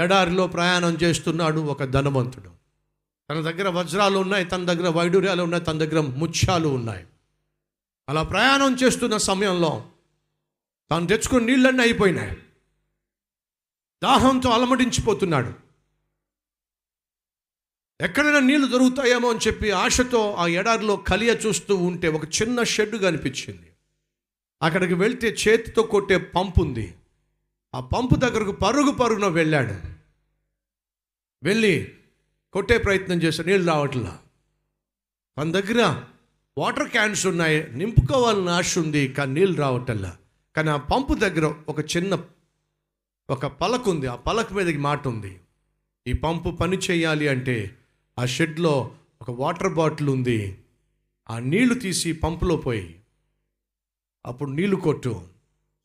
ఎడారిలో ప్రయాణం చేస్తున్నాడు ఒక ధనవంతుడు. తన దగ్గర వజ్రాలు ఉన్నాయి తన దగ్గర వైడూర్యాలు ఉన్నాయి తన దగ్గర ముత్యాలు ఉన్నాయి. అలా ప్రయాణం చేస్తున్న సమయంలో తాను తెచ్చుకున్న నీళ్ళన్నీ అయిపోయినాయి. దాహంతో అలమటించిపోతున్నాడు. ఎక్కడైనా నీళ్ళు దొరుకుతాయేమో అని చెప్పి ఆశతో ఆ ఎడారిలో కలియ చూస్తూ ఉంటే ఒక చిన్న షెడ్ కనిపించింది. అక్కడికి వెళ్తే చేతితో కొట్టే పంపు ఉంది ఆ పంపు దగ్గరకు పరుగు పరుగున వెళ్ళాడు. వెళ్ళి కొట్టే ప్రయత్నం చేస్తే నీళ్ళు రావట్లా. మన దగ్గర వాటర్ క్యాన్స్ ఉన్నాయి. నింపుకోవాలని ఆశ ఉంది కానీ నీళ్ళు రావటల్లా కానీ ఆ పంపు దగ్గర ఒక చిన్న ఒక పలక ఉంది. ఆ పలక మీదకి మాట ఉంది. ఈ పంపు పని చేయాలి అంటే ఆ షెడ్లో ఒక వాటర్ బాటిల్ ఉంది. ఆ నీళ్ళు తీసి పంపులో పోయి అప్పుడు నీళ్ళు కొట్టు.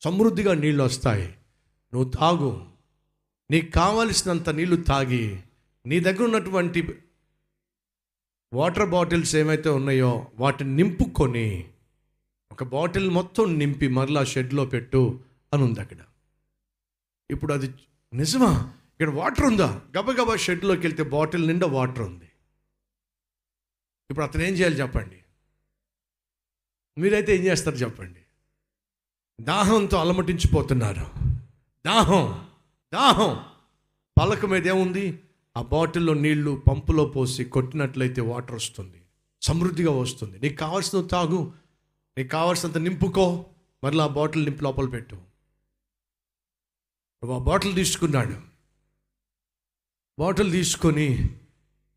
సమృద్ధిగా నీళ్ళు వస్తాయి. నువ్వు తాగు. నీకు కావలసినంత నీళ్ళు తాగి నీ దగ్గర ఉన్నటువంటి వాటర్ బాటిల్స్ ఏమైతే ఉన్నాయో వాటిని నింపుకొని ఒక బాటిల్ మొత్తం నింపి మరలా షెడ్లో పెట్టు అని ఉంది అక్కడ. ఇప్పుడు అది నిజమా? ఇక్కడ వాటర్ ఉందా? గబగబా షెడ్లోకి వెళ్తే బాటిల్ నిండా వాటర్ ఉంది. ఇప్పుడు అతను ఏం చేయాలి చెప్పండి? మీరైతే ఏం చేస్తారు చెప్పండి? దాహంతో అలమటించిపోతున్నారు. దాహం దాహం. పలక మీద ఏముంది? ఆ బాటిల్లో నీళ్ళు పంపులో పోసి కొట్టినట్లయితే వాటర్ వస్తుంది. సమృద్ధిగా వస్తుంది. నీకు కావాల్సిన తాగు. నీకు కావాల్సినంత నింపుకో. మరలా ఆ బాటిల్ నింపు లోపల పెట్టు. ఆ బాటిల్ తీసుకున్నాడు. బాటిల్ తీసుకొని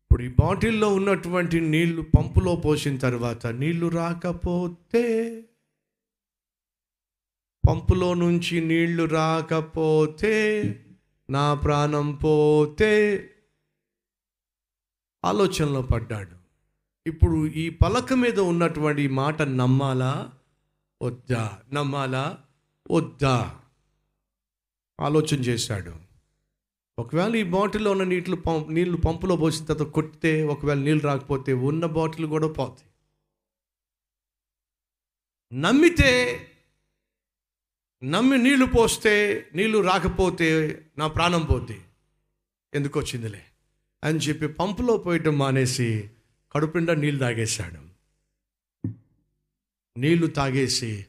ఇప్పుడు ఈ బాటిల్లో ఉన్నటువంటి నీళ్ళు పంపులో పోసిన తర్వాత నీళ్ళు రాకపోతే పంపులో నుంచి నీళ్ళు రాకపోతే నా ప్రాణం పోతే ఆలోచనలో పడ్డాడు. ఇప్పుడు ఈ పలక మీద ఉన్నటువంటి మాట నమ్మాలా? వద్దా? నమ్మాలా? వద్దా? ఆలోచన చేశాడు. ఒకవేళ ఈ బాటిల్లో ఉన్న నీటిలో పంప్ నీళ్ళు పంపులో పోసిన తర్వాత కొట్టితే ఒకవేళ నీళ్ళు రాకపోతే ఉన్న బాటిల్ కూడా పోతాయి. నమ్మితే నమ్మి నీళ్ళు పోస్తే నీళ్ళు రాకపోతే నా ప్రాణం పోద్ది. ఎందుకు వచ్చిందిలే? అని చెప్పి పంపులో పోయటం మానేసి కడుపుండా నీళ్ళు తాగేశాడు. నీళ్ళు తాగేసి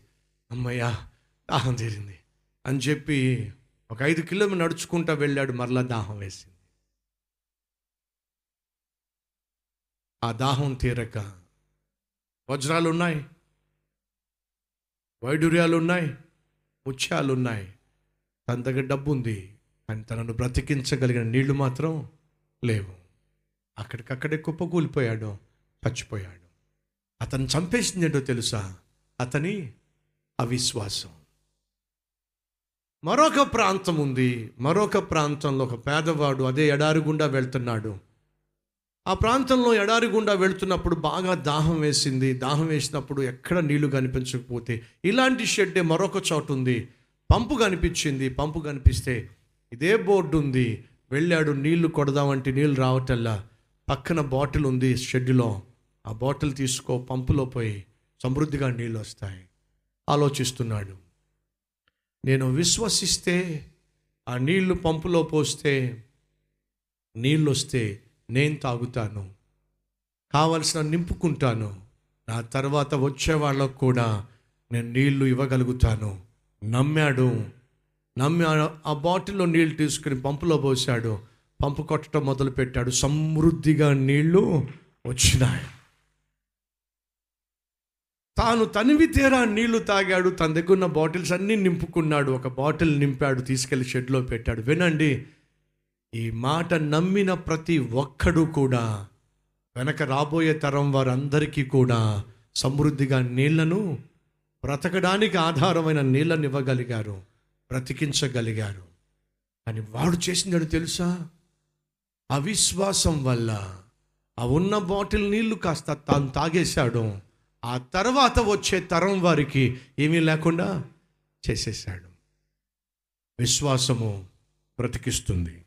అమ్మయ్యా దాహం తీరింది అని చెప్పి ఒక ఐదు కిలోమీటర్ నడుచుకుంటా వెళ్ళాడు. మరలా దాహం వేసింది. ఆ దాహం తీరక వజ్రాలు ఉన్నాయి వైడూర్యాలు ఉన్నాయి ముత్యాలు ఉన్నాయి తన దగ్గర డబ్బు ఉంది కానీ తనను బ్రతికించగలిగిన నీళ్ళు మాత్రం లేవు. అక్కడికక్కడే కుప్పకూలిపోయాడు చచ్చిపోయాడు అతను చంపేసింది ఏంటో తెలుసా? అతని అవిశ్వాసం. మరొక ప్రాంతం ఉంది. మరొక ప్రాంతంలో ఒక పేదవాడు అదే ఎడారి గుండా వెళ్తున్నాడు. ఆ ప్రాంతంలో ఎడారి గుండా వెళ్తున్నప్పుడు బాగా దాహం వేసింది. దాహం వేసినప్పుడు ఎక్కడ నీళ్ళు కనిపించకపోతే ఇలాంటి షెడ్డే మరొక చోటు ఉంది. పంపు కనిపించింది. పంపు కనిపిస్తే ఇదే బోర్డు ఉంది. వెళ్ళాడు నీళ్ళు కొడదామంటే నీళ్ళు రావటల్లా పక్కన బాటిల్ ఉంది షెడ్లో ఆ బాటిల్ తీసుకో పంపులో పోయి సమృద్ధిగా నీళ్ళు వస్తాయి. ఆలోచిస్తున్నాడు. నేను విశ్వసిస్తే ఆ నీళ్ళు పంపులో పోస్తే నీళ్ళు వస్తే నేను తాగుతాను. కావలసిన నింపుకుంటాను. నా తర్వాత వచ్చే వాళ్ళకు కూడా నేను నీళ్ళు ఇవ్వగలుగుతాను. నమ్మాడు. నమ్మి ఆ- బాటిల్లో నీళ్ళు తీసుకుని పంపులో పోసాడు పంపు కొట్టడం మొదలుపెట్టాడు. సమృద్ధిగా నీళ్ళు వచ్చినాయి. తాను తనివి తీరా నీళ్ళు తాగాడు. తన దగ్గర ఉన్న బాటిల్స్ అన్నీ నింపుకున్నాడు. ఒక బాటిల్ నింపాడు. తీసుకెళ్ళి షెడ్లో పెట్టాడు. వినండి ఈ మాట నమ్మిన ప్రతి ఒక్కడు కూడా వెనక రాబోయే తరం వారందరికీ కూడా సమృద్ధిగా నీళ్ళను బ్రతకడానికి ఆధారమైన నీళ్ళని ఇవ్వగలిగారు. బ్రతికించగలిగారు అని వాడు చేసిందని తెలుసా? అవిశ్వాసం వల్ల ఆ ఉన్న బాటిల్ నీళ్ళు కాస్త తాను తాగేశాడు. ఆ తర్వాత వచ్చే తరం వారికి ఏమీ లేకుండా చేసేసాడు విశ్వాసము బ్రతికిస్తుంది.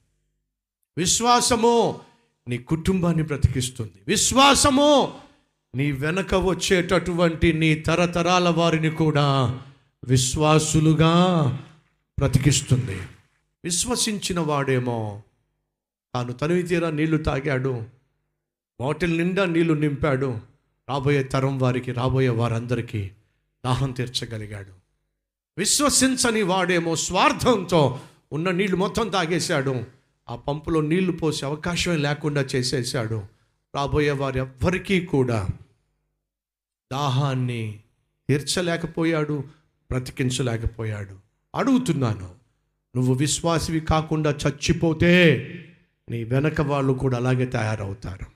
విశ్వాసము నీ కుటుంబాన్ని బ్రతికిస్తుంది. విశ్వాసము నీ వెనక వచ్చేటటువంటి నీ తరతరాల వారిని కూడా విశ్వాసులుగా బ్రతికిస్తుంది. విశ్వసించిన వాడేమో తాను తనివి తీరా నీళ్ళు తాగాడు. బాటిల్ నిండా నీళ్ళు నింపాడు. రాబోయే తరం వారికి రాబోయే వారందరికీ దాహం తీర్చగలిగాడు. విశ్వసించని వాడేమో స్వార్థంతో ఉన్న నీళ్ళు మొత్తం తాగేశాడు. ఆ పంపులో నీళ్ళు పోసే అవకాశమే లేకుండా చేసేసాడు రాబోయే వారు ఎవ్వరికీ కూడా దాహాన్ని తీర్చలేకపోయాడు బ్రతికించలేకపోయాడు. అడుగుతున్నాను. నువ్వు విశ్వాసివి కాకుండా చచ్చిపోతే నీ వెనక వాళ్ళు కూడా అలాగే తయారవుతారు.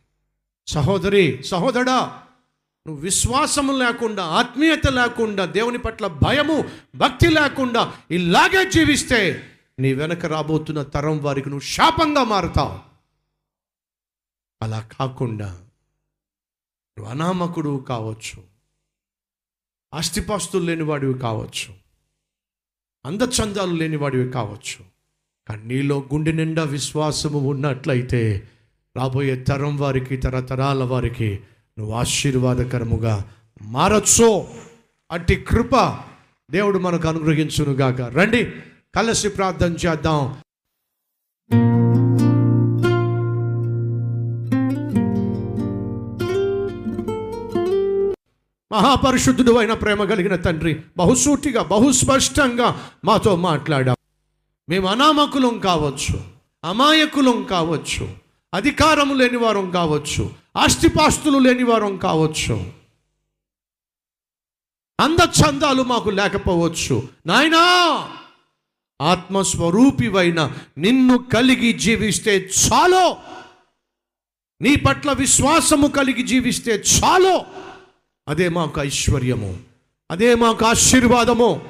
సహోదరి సహోదరా నువ్వు విశ్వాసము లేకుండా ఆత్మీయత లేకుండా దేవుని పట్ల భయము భక్తి లేకుండా ఇలాగే జీవిస్తే నీ వెనక రాబోతున్న తరం వారికి నువ్వు శాపంగా మారుతావు. అలా కాకుండా నువ్వు అనామకుడు కావచ్చు. ఆస్తిపాస్తులు లేనివాడివి కావచ్చు. అందచందాలు లేనివాడివి కావచ్చు. కానీ నీలో గుండె నిండా విశ్వాసము ఉన్నట్లయితే రాబోయే తరం వారికి తరతరాల వారికి నువ్వు ఆశీర్వాదకరముగా మారచ్చు. అట్టి కృప దేవుడు మనకు అనుగ్రహించునుగాక. రండి కలిసి ప్రార్థన చేద్దాం. మహాపరిశుద్ధుడు అయిన ప్రేమ కలిగిన తండ్రి బహుసూటిగా బహుస్పష్టంగా మాతో మాట్లాడా. మేము అనామకులం కావచ్చు అమాయకులం కావచ్చు అధికారము లేని వారం కావచ్చు ఆస్తిపాస్తులు లేని వారం కావచ్చు. అందచందాలు మాకు లేకపోవచ్చు. నాయనా ఆత్మస్వరూపివైన నిన్ను కలిగి జీవిస్తే చాలో. నీ పట్ల విశ్వాసము కలిగి జీవిస్తే చాలో. అదే మాకు ఐశ్వర్యము. అదే మాకు ఆశీర్వాదము.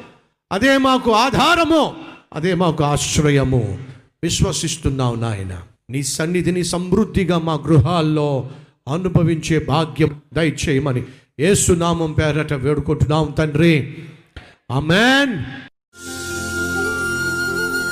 అదే మాకు ఆధారము. అదే మాకు ఆశ్రయము. విశ్వసిస్తున్నావు నాయన. నీ సన్నిధిని సమృద్ధిగా మా గృహాల్లో అనుభవించే భాగ్యం దయచేయమని ఏసునామం పేరట వేడుకుంటున్నాం తండ్రి. అమెన్